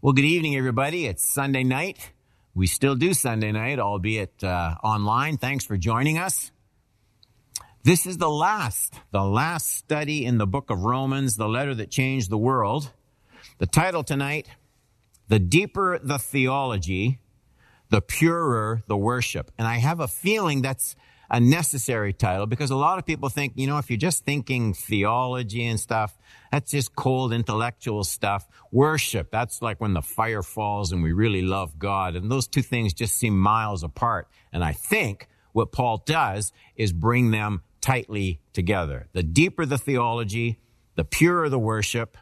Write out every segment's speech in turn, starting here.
Well, good evening, everybody. It's Sunday night. We still do Sunday night, albeit uh, online. Thanks for joining us. This is the last, the last study in the book of Romans, the letter that changed the world. The title tonight, The Deeper the Theology, the Purer the Worship. And I have a feeling that's a necessary title because a lot of people think, you know, if you're just thinking theology and stuff, that's just cold intellectual stuff. Worship, that's like when the fire falls and we really love God. And those two things just seem miles apart. And I think what Paul does is bring them tightly together. The deeper the theology, the purer the worship.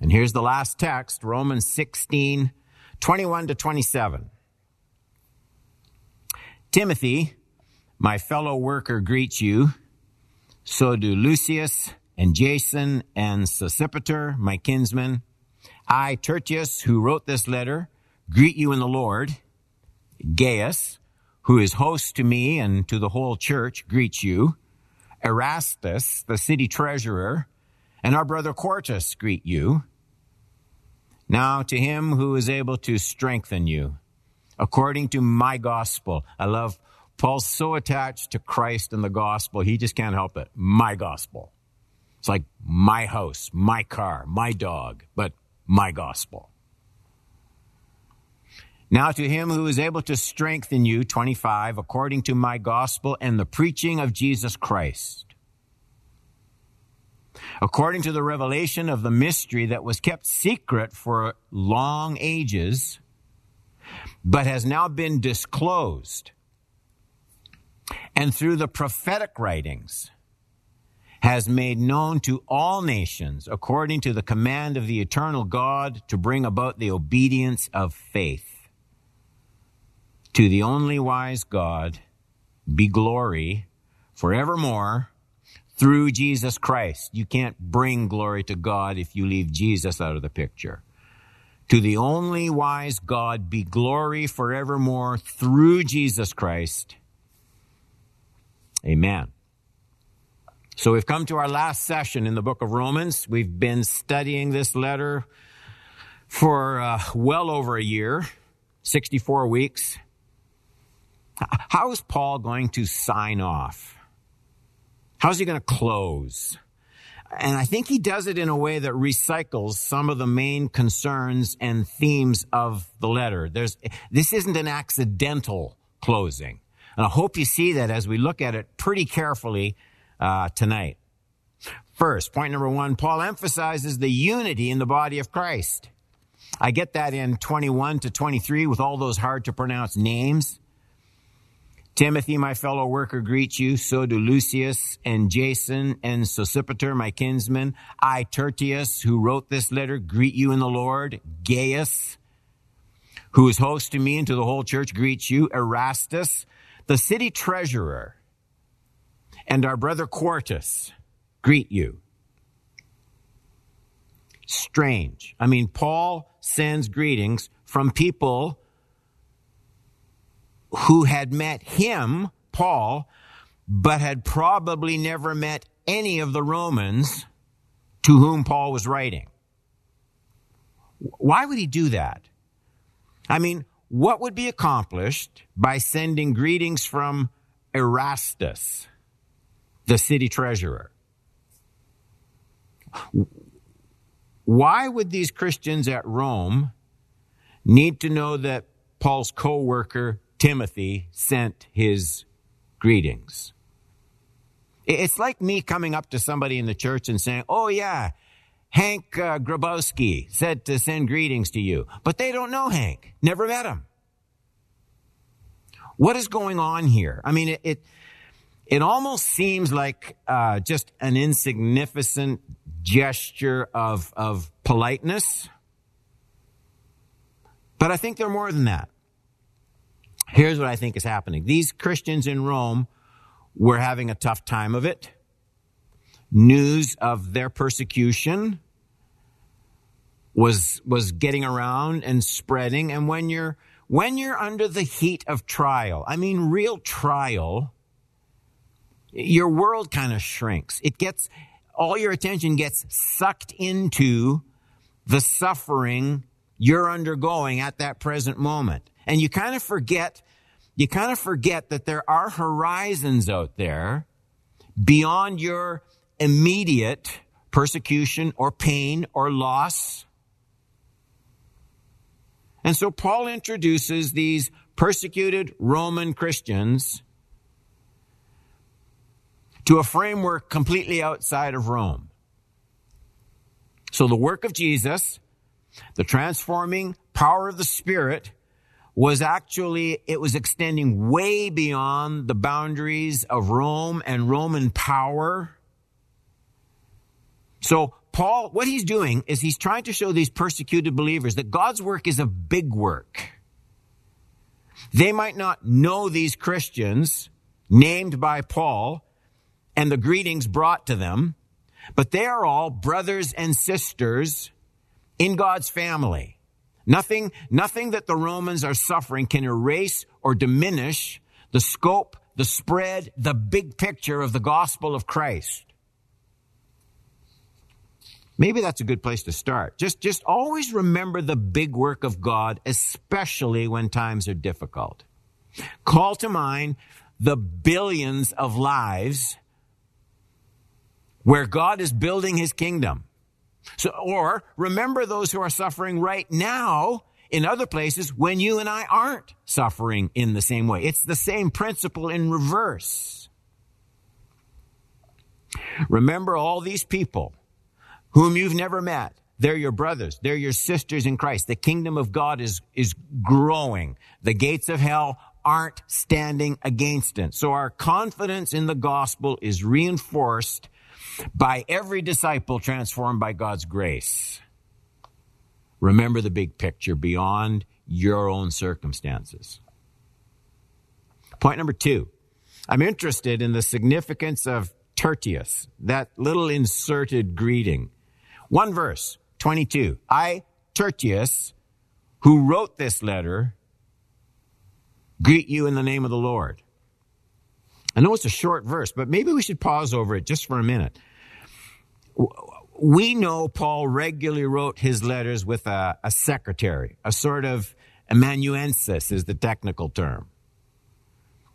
And here's the last text, Romans 16, 21 to 27. Timothy, my fellow worker greets you. So do Lucius and Jason and Sosipater, my kinsmen. I, Tertius, who wrote this letter, greet you in the Lord. Gaius, who is host to me and to the whole church, greets you. Erastus, the city treasurer, and our brother Quartus greet you. Now to him who is able to strengthen you, according to my gospel. I love Paul's so attached to Christ and the gospel, he just can't help it. My gospel. It's like my house, my car, my dog, but my gospel. Now to him who is able to strengthen you, 25, according to my gospel and the preaching of Jesus Christ. According to the revelation of the mystery that was kept secret for long ages, but has now been disclosed and through the prophetic writings has made known to all nations according to the command of the eternal God to bring about the obedience of faith. To the only wise God be glory forevermore through Jesus Christ. You can't bring glory to God if you leave Jesus out of the picture. To the only wise God be glory forevermore through Jesus Christ Amen. So we've come to our last session in the book of Romans. We've been studying this letter for uh, well over a year, 64 weeks. How is Paul going to sign off? How's he going to close? And I think he does it in a way that recycles some of the main concerns and themes of the letter. There's, this isn't an accidental closing. And I hope you see that as we look at it pretty carefully uh, tonight. First, point number one, Paul emphasizes the unity in the body of Christ. I get that in 21 to 23 with all those hard to pronounce names. Timothy, my fellow worker, greets you. So do Lucius and Jason and Sosipater, my kinsman. I, Tertius, who wrote this letter, greet you in the Lord. Gaius, who is host to me and to the whole church, greets you. Erastus, the city treasurer and our brother Quartus greet you. Strange. I mean, Paul sends greetings from people who had met him, Paul, but had probably never met any of the Romans to whom Paul was writing. Why would he do that? I mean, what would be accomplished by sending greetings from Erastus, the city treasurer? Why would these Christians at Rome need to know that Paul's co-worker Timothy sent his greetings? It's like me coming up to somebody in the church and saying, Oh yeah, Hank uh, Grabowski said to send greetings to you, but they don't know Hank. Never met him. What is going on here? I mean, it, it, it almost seems like uh, just an insignificant gesture of, of politeness. But I think they're more than that. Here's what I think is happening. These Christians in Rome were having a tough time of it news of their persecution was was getting around and spreading and when you're when you're under the heat of trial i mean real trial your world kind of shrinks it gets all your attention gets sucked into the suffering you're undergoing at that present moment. And you kind of forget, you kind of forget that there are horizons out there beyond your immediate persecution or pain or loss. And so Paul introduces these persecuted Roman Christians to a framework completely outside of Rome. So the work of Jesus, the transforming power of the Spirit, was actually, it was extending way beyond the boundaries of Rome and Roman power. So Paul, what he's doing is he's trying to show these persecuted believers that God's work is a big work. They might not know these Christians named by Paul and the greetings brought to them, but they are all brothers and sisters in God's family. Nothing, nothing that the Romans are suffering can erase or diminish the scope, the spread, the big picture of the gospel of Christ. Maybe that's a good place to start. Just, just always remember the big work of God, especially when times are difficult. Call to mind the billions of lives where God is building his kingdom. So, or remember those who are suffering right now in other places when you and I aren't suffering in the same way. It's the same principle in reverse. Remember all these people whom you've never met. They're your brothers. They're your sisters in Christ. The kingdom of God is, is growing. The gates of hell aren't standing against it. So our confidence in the gospel is reinforced by every disciple transformed by God's grace. Remember the big picture beyond your own circumstances. Point number two. I'm interested in the significance of Tertius, that little inserted greeting. One verse, 22. I, Tertius, who wrote this letter, greet you in the name of the Lord. I know it's a short verse, but maybe we should pause over it just for a minute. We know Paul regularly wrote his letters with a, a secretary, a sort of amanuensis is the technical term.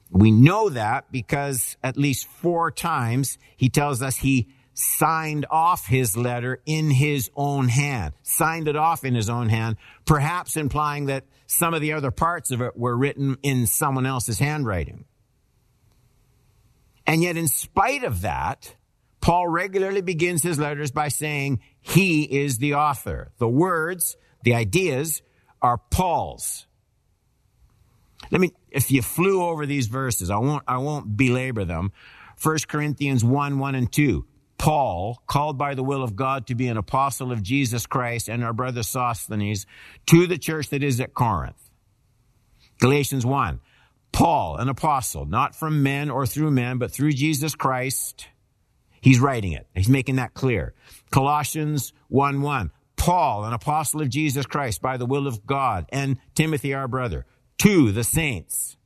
We know that because at least four times he tells us he signed off his letter in his own hand, signed it off in his own hand, perhaps implying that some of the other parts of it were written in someone else's handwriting. And yet, in spite of that, Paul regularly begins his letters by saying he is the author. The words, the ideas are Paul's. Let me, if you flew over these verses, I won't, I won't belabor them. 1 Corinthians 1, 1 and 2. Paul, called by the will of God to be an apostle of Jesus Christ and our brother Sosthenes to the church that is at Corinth. Galatians 1. Paul, an apostle, not from men or through men, but through Jesus Christ. He's writing it. He's making that clear. Colossians 1 1. Paul, an apostle of Jesus Christ by the will of God, and Timothy, our brother, to the saints.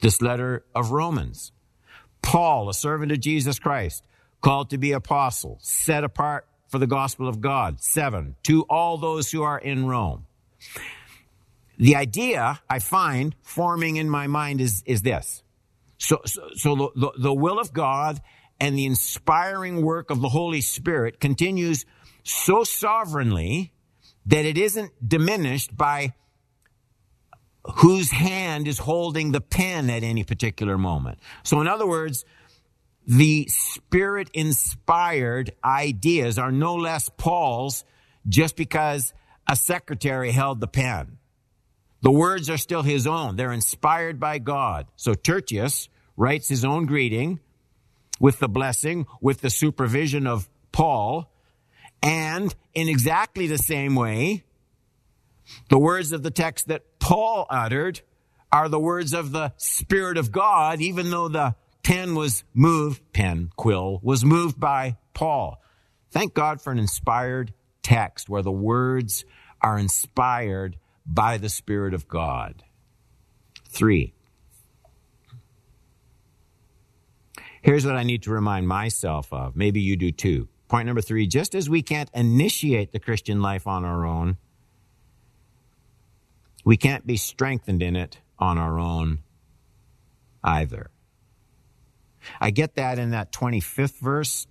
This letter of Romans. Paul, a servant of Jesus Christ, called to be apostle, set apart for the gospel of God. Seven, to all those who are in Rome. The idea I find forming in my mind is, is this. So, so, so the, the, the will of God and the inspiring work of the Holy Spirit continues so sovereignly that it isn't diminished by whose hand is holding the pen at any particular moment. So in other words, the spirit inspired ideas are no less Paul's just because a secretary held the pen. The words are still his own. They're inspired by God. So Tertius writes his own greeting with the blessing, with the supervision of Paul. And in exactly the same way, the words of the text that Paul uttered are the words of the Spirit of God, even though the pen was moved, pen, quill, was moved by Paul. Thank God for an inspired text where the words are inspired by the Spirit of God. Three. Here's what I need to remind myself of. Maybe you do too. Point number three, just as we can't initiate the Christian life on our own, We can't be strengthened in it on our own either. I get that in that 25th verse.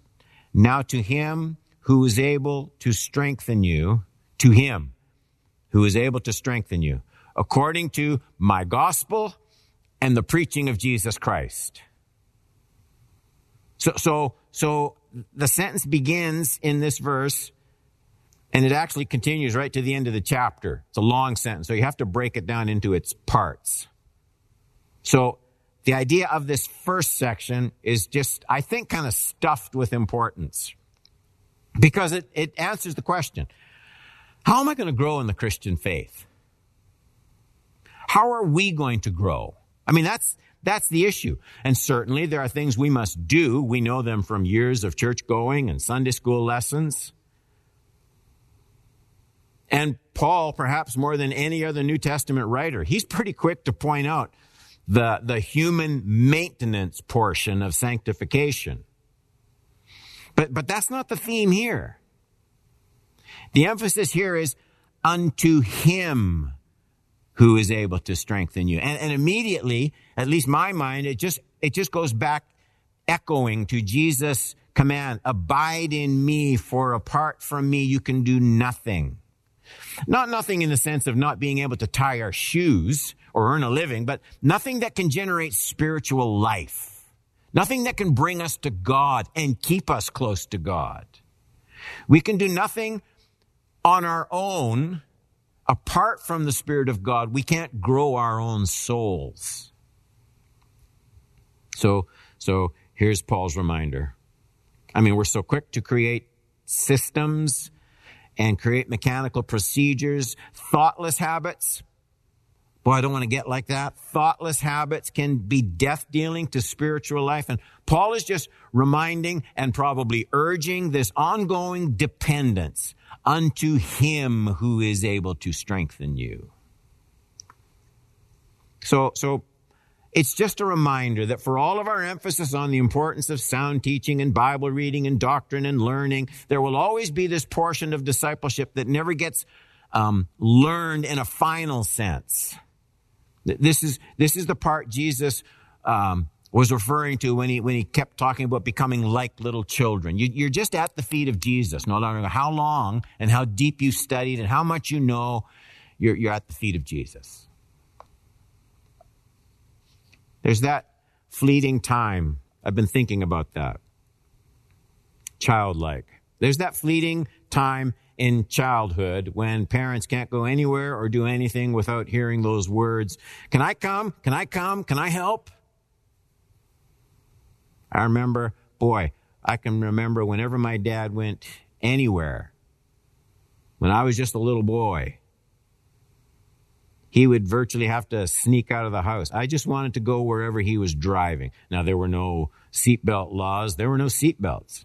Now to him who is able to strengthen you, to him who is able to strengthen you, according to my gospel and the preaching of Jesus Christ. So, so, so the sentence begins in this verse and it actually continues right to the end of the chapter. It's a long sentence, so you have to break it down into its parts. So the idea of this first section is just, I think, kind of stuffed with importance because it, it answers the question how am I going to grow in the Christian faith? How are we going to grow? I mean, that's, that's the issue. And certainly there are things we must do. We know them from years of church going and Sunday school lessons. And Paul, perhaps more than any other New Testament writer, he's pretty quick to point out the, the human maintenance portion of sanctification. But, but that's not the theme here. The emphasis here is unto him who is able to strengthen you. And, and immediately, at least my mind, it just, it just goes back echoing to Jesus' command, abide in me, for apart from me, you can do nothing. Not nothing in the sense of not being able to tie our shoes or earn a living, but nothing that can generate spiritual life. Nothing that can bring us to God and keep us close to God. We can do nothing on our own apart from the Spirit of God. We can't grow our own souls. So, so here's Paul's reminder. I mean, we're so quick to create systems and create mechanical procedures, thoughtless habits Boy, I don't want to get like that. Thoughtless habits can be death dealing to spiritual life. And Paul is just reminding and probably urging this ongoing dependence unto him who is able to strengthen you. So, so it's just a reminder that for all of our emphasis on the importance of sound teaching and Bible reading and doctrine and learning, there will always be this portion of discipleship that never gets um, learned in a final sense. This is, this is the part Jesus, um, was referring to when he, when he kept talking about becoming like little children. You, are just at the feet of Jesus, no longer how long and how deep you studied and how much you know, you're, you're at the feet of Jesus. There's that fleeting time. I've been thinking about that. Childlike. There's that fleeting time in childhood when parents can't go anywhere or do anything without hearing those words, can I come? Can I come? Can I help? I remember, boy, I can remember whenever my dad went anywhere, when I was just a little boy, he would virtually have to sneak out of the house. I just wanted to go wherever he was driving. Now, there were no seatbelt laws. There were no seatbelts.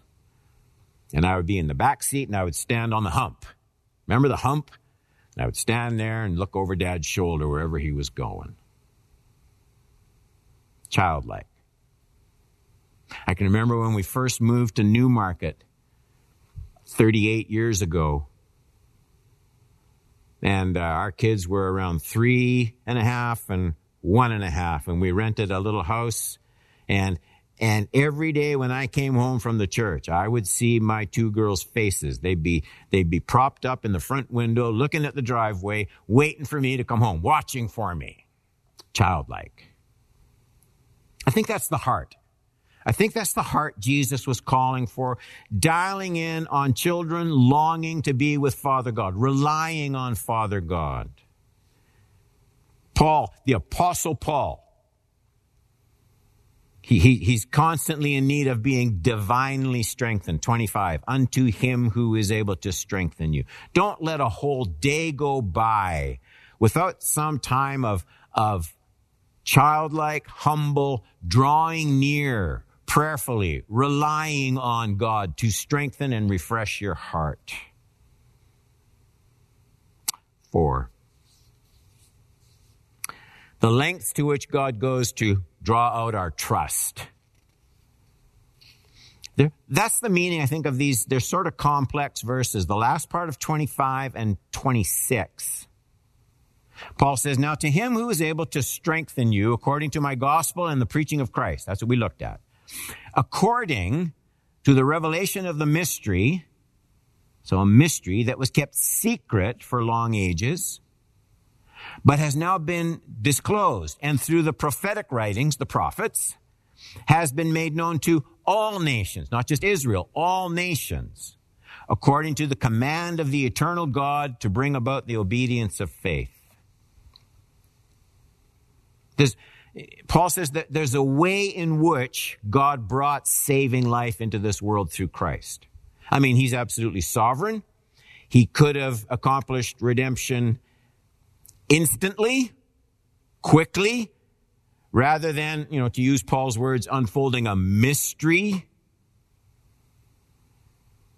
And I would be in the back seat and I would stand on the hump. Remember the hump? And I would stand there and look over dad's shoulder wherever he was going. Childlike. I can remember when we first moved to Newmarket 38 years ago. And uh, our kids were around three and a half and one and a half. And we rented a little house. And and every day when I came home from the church, I would see my two girls' faces. They'd be, they'd be propped up in the front window, looking at the driveway, waiting for me to come home, watching for me. Childlike. I think that's the heart. I think that's the heart Jesus was calling for, dialing in on children longing to be with Father God, relying on Father God. Paul, the apostle Paul, he, he, he's constantly in need of being divinely strengthened. 25. Unto him who is able to strengthen you. Don't let a whole day go by without some time of, of childlike, humble, drawing near, prayerfully, relying on God to strengthen and refresh your heart. Four. The lengths to which God goes to draw out our trust. That's the meaning, I think, of these. They're sort of complex verses. The last part of 25 and 26. Paul says, Now to him who is able to strengthen you according to my gospel and the preaching of Christ. That's what we looked at. According to the revelation of the mystery, so a mystery that was kept secret for long ages, but has now been disclosed and through the prophetic writings, the prophets, has been made known to all nations, not just Israel, all nations, according to the command of the eternal God to bring about the obedience of faith. There's, Paul says that there's a way in which God brought saving life into this world through Christ. I mean, he's absolutely sovereign. He could have accomplished redemption instantly, quickly, rather than, you know, to use Paul's words, unfolding a mystery.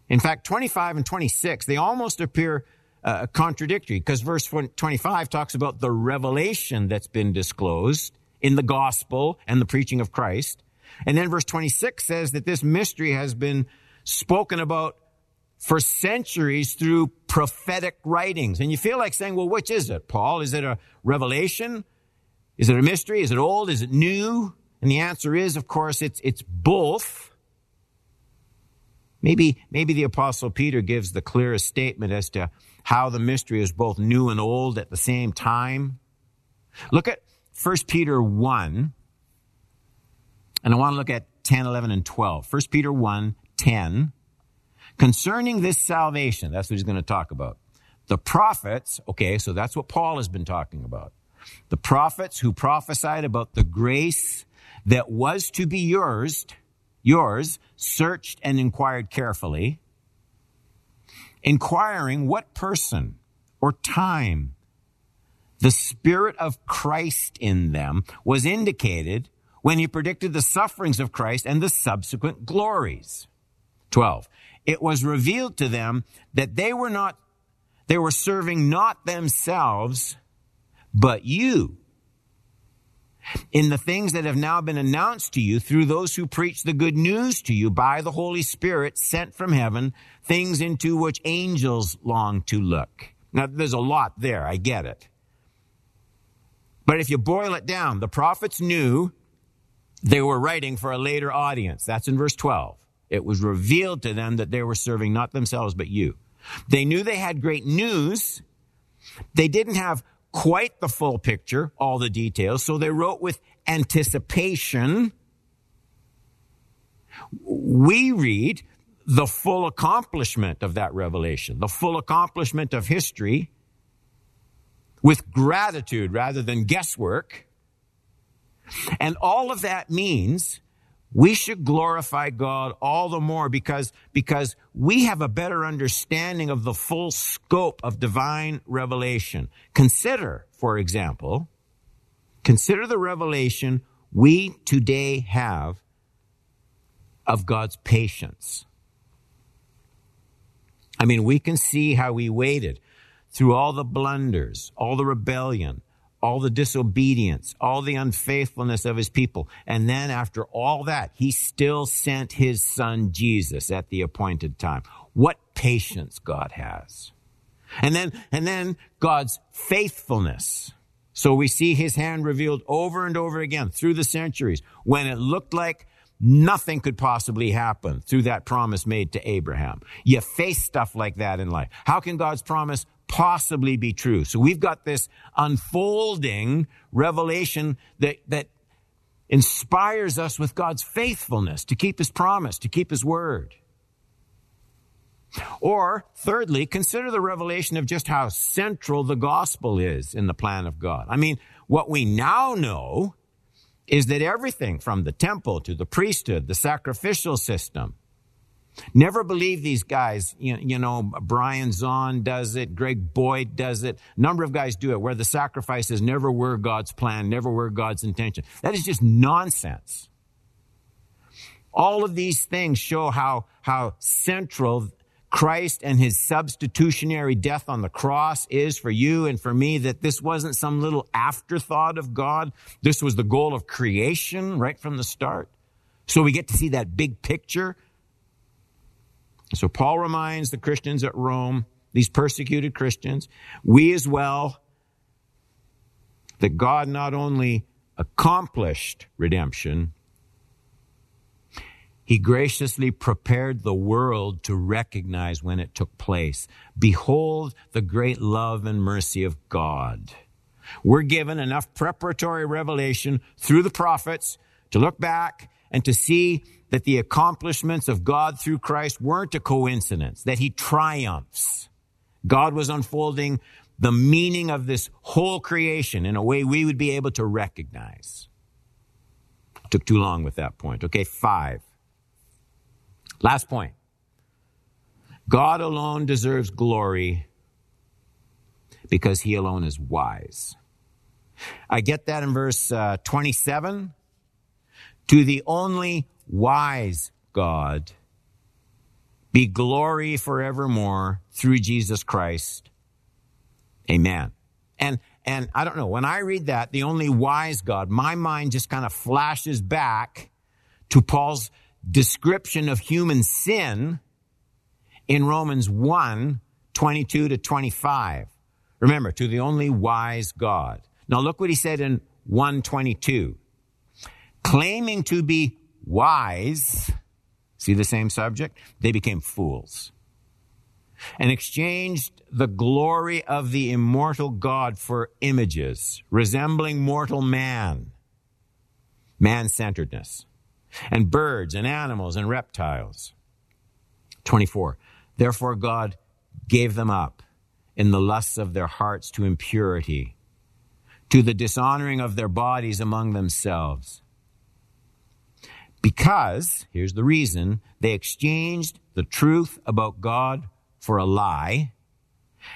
In fact, 25 and 26, they almost appear uh, contradictory because verse 25 talks about the revelation that's been disclosed in the gospel and the preaching of Christ. And then verse 26 says that this mystery has been spoken about for centuries through prophetic writings. And you feel like saying, well, which is it, Paul? Is it a revelation? Is it a mystery? Is it old? Is it new? And the answer is, of course, it's, it's both. Maybe, maybe the apostle Peter gives the clearest statement as to how the mystery is both new and old at the same time. Look at 1 Peter 1, and I want to look at 10, 11, and 12. 1 Peter 1, 10. Concerning this salvation, that's what he's going to talk about. The prophets, okay, so that's what Paul has been talking about. The prophets who prophesied about the grace that was to be yours, yours, searched and inquired carefully, inquiring what person or time the Spirit of Christ in them was indicated when he predicted the sufferings of Christ and the subsequent glories. 12. It was revealed to them that they were not, they were serving not themselves, but you in the things that have now been announced to you through those who preach the good news to you by the Holy Spirit sent from heaven, things into which angels long to look. Now, there's a lot there. I get it. But if you boil it down, the prophets knew they were writing for a later audience. That's in verse 12. It was revealed to them that they were serving not themselves, but you. They knew they had great news. They didn't have quite the full picture, all the details. So they wrote with anticipation. We read the full accomplishment of that revelation, the full accomplishment of history with gratitude rather than guesswork. And all of that means we should glorify God all the more because, because we have a better understanding of the full scope of divine revelation. Consider, for example, consider the revelation we today have of God's patience. I mean, we can see how he waited through all the blunders, all the rebellion, all the disobedience, all the unfaithfulness of his people. And then after all that, he still sent his son Jesus at the appointed time. What patience God has. And then, and then God's faithfulness. So we see his hand revealed over and over again through the centuries when it looked like nothing could possibly happen through that promise made to Abraham. You face stuff like that in life. How can God's promise possibly be true? So we've got this unfolding revelation that, that inspires us with God's faithfulness to keep his promise, to keep his word. Or, thirdly, consider the revelation of just how central the gospel is in the plan of God. I mean, what we now know is that everything from the temple to the priesthood, the sacrificial system, Never believe these guys. You, you know, Brian Zahnd does it. Greg Boyd does it. A number of guys do it where the sacrifices never were God's plan, never were God's intention. That is just nonsense. All of these things show how, how central Christ and his substitutionary death on the cross is for you and for me, that this wasn't some little afterthought of God. This was the goal of creation right from the start. So we get to see that big picture so Paul reminds the Christians at Rome, these persecuted Christians, we as well, that God not only accomplished redemption, he graciously prepared the world to recognize when it took place. Behold the great love and mercy of God. We're given enough preparatory revelation through the prophets to look back and to see that the accomplishments of God through Christ weren't a coincidence, that he triumphs. God was unfolding the meaning of this whole creation in a way we would be able to recognize. Took too long with that point. Okay, five. Last point. God alone deserves glory because he alone is wise. I get that in verse uh, 27. To the only wise God be glory forevermore through Jesus Christ. Amen. And, and I don't know, when I read that, the only wise God, my mind just kind of flashes back to Paul's description of human sin in Romans 1, 22 to 25. Remember, to the only wise God. Now look what he said in 122. Claiming to be wise, see the same subject? They became fools and exchanged the glory of the immortal God for images resembling mortal man, man centeredness, and birds and animals and reptiles. 24. Therefore, God gave them up in the lusts of their hearts to impurity, to the dishonoring of their bodies among themselves. Because, here's the reason, they exchanged the truth about God for a lie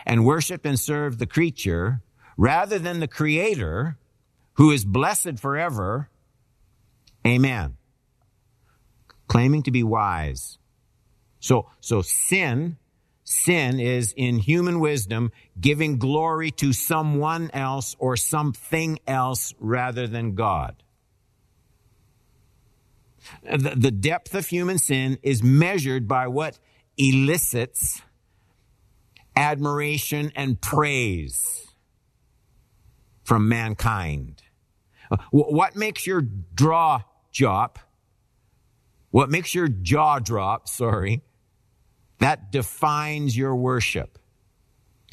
and worshiped and served the creature rather than the creator who is blessed forever. Amen. Claiming to be wise. So, so sin, sin is in human wisdom giving glory to someone else or something else rather than God. The, depth of human sin is measured by what elicits admiration and praise from mankind. What makes your draw drop? What makes your jaw drop? Sorry. That defines your worship.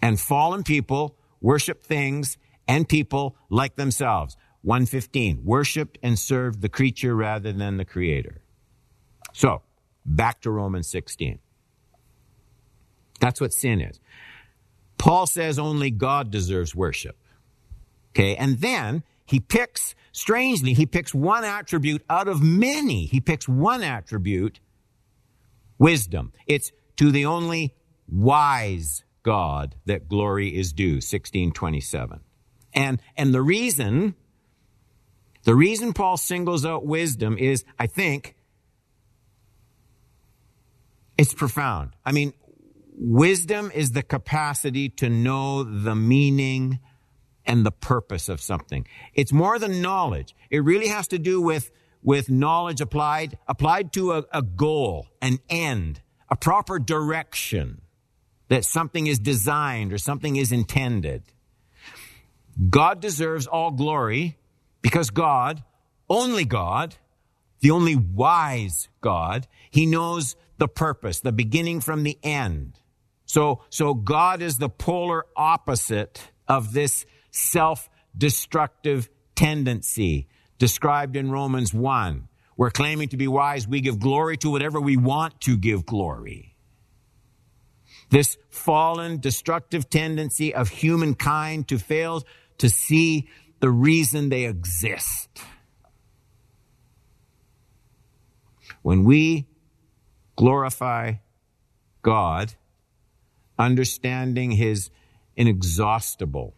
And fallen people worship things and people like themselves. 115. Worshiped and served the creature rather than the creator. So, back to Romans 16. That's what sin is. Paul says only God deserves worship. Okay. And then he picks, strangely, he picks one attribute out of many. He picks one attribute, wisdom. It's to the only wise God that glory is due, 1627. And, and the reason, the reason Paul singles out wisdom is, I think, it's profound. I mean, Wisdom is the capacity to know the meaning and the purpose of something. It's more than knowledge. It really has to do with, with knowledge applied, applied to a, a goal, an end, a proper direction that something is designed or something is intended. God deserves all glory because God, only God, the only wise God, He knows the purpose, the beginning from the end. So, so God is the polar opposite of this self-destructive tendency described in Romans 1. We're claiming to be wise. We give glory to whatever we want to give glory. This fallen, destructive tendency of humankind to fail to see the reason they exist. When we glorify God, understanding his inexhaustible,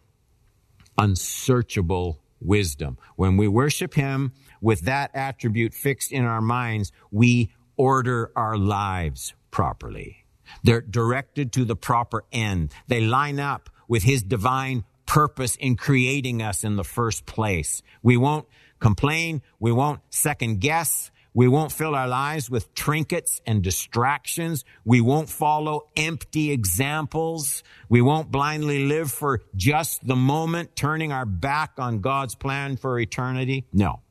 unsearchable wisdom. When we worship him with that attribute fixed in our minds, we order our lives properly. They're directed to the proper end. They line up with his divine purpose in creating us in the first place. We won't complain. We won't second guess. We won't fill our lives with trinkets and distractions. We won't follow empty examples. We won't blindly live for just the moment, turning our back on God's plan for eternity. No.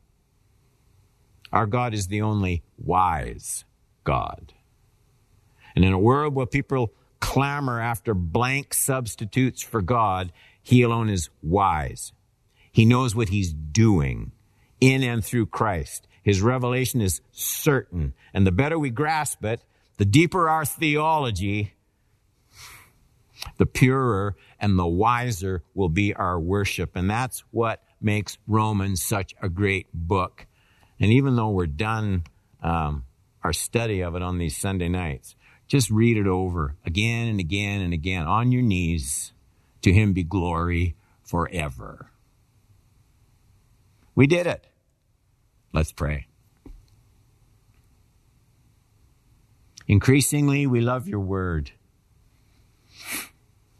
Our God is the only wise God. And in a world where people clamor after blank substitutes for God, He alone is wise. He knows what He's doing in and through Christ. His revelation is certain. And the better we grasp it, the deeper our theology, the purer and the wiser will be our worship. And that's what makes Romans such a great book. And even though we're done um, our study of it on these Sunday nights, just read it over again and again and again on your knees. To him be glory forever. We did it. Let's pray. Increasingly, we love your word.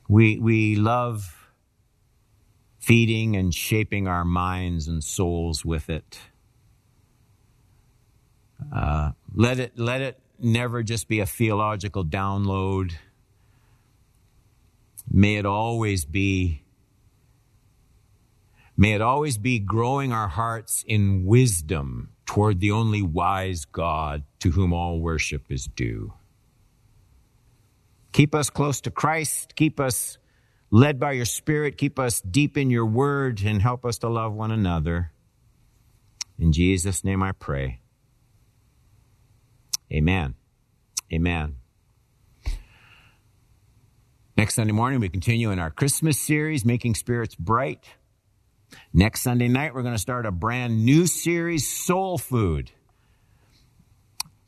We, we love feeding and shaping our minds and souls with it. Uh, let it, let it never just be a theological download. May it always be May it always be growing our hearts in wisdom toward the only wise God to whom all worship is due. Keep us close to Christ. Keep us led by your Spirit. Keep us deep in your word and help us to love one another. In Jesus' name I pray. Amen. Amen. Next Sunday morning, we continue in our Christmas series, Making Spirits Bright. Next Sunday night, we're going to start a brand new series, Soul Food.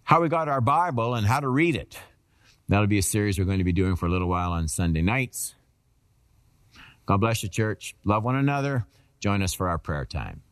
How we got our Bible and how to read it. That'll be a series we're going to be doing for a little while on Sunday nights. God bless you, church. Love one another. Join us for our prayer time.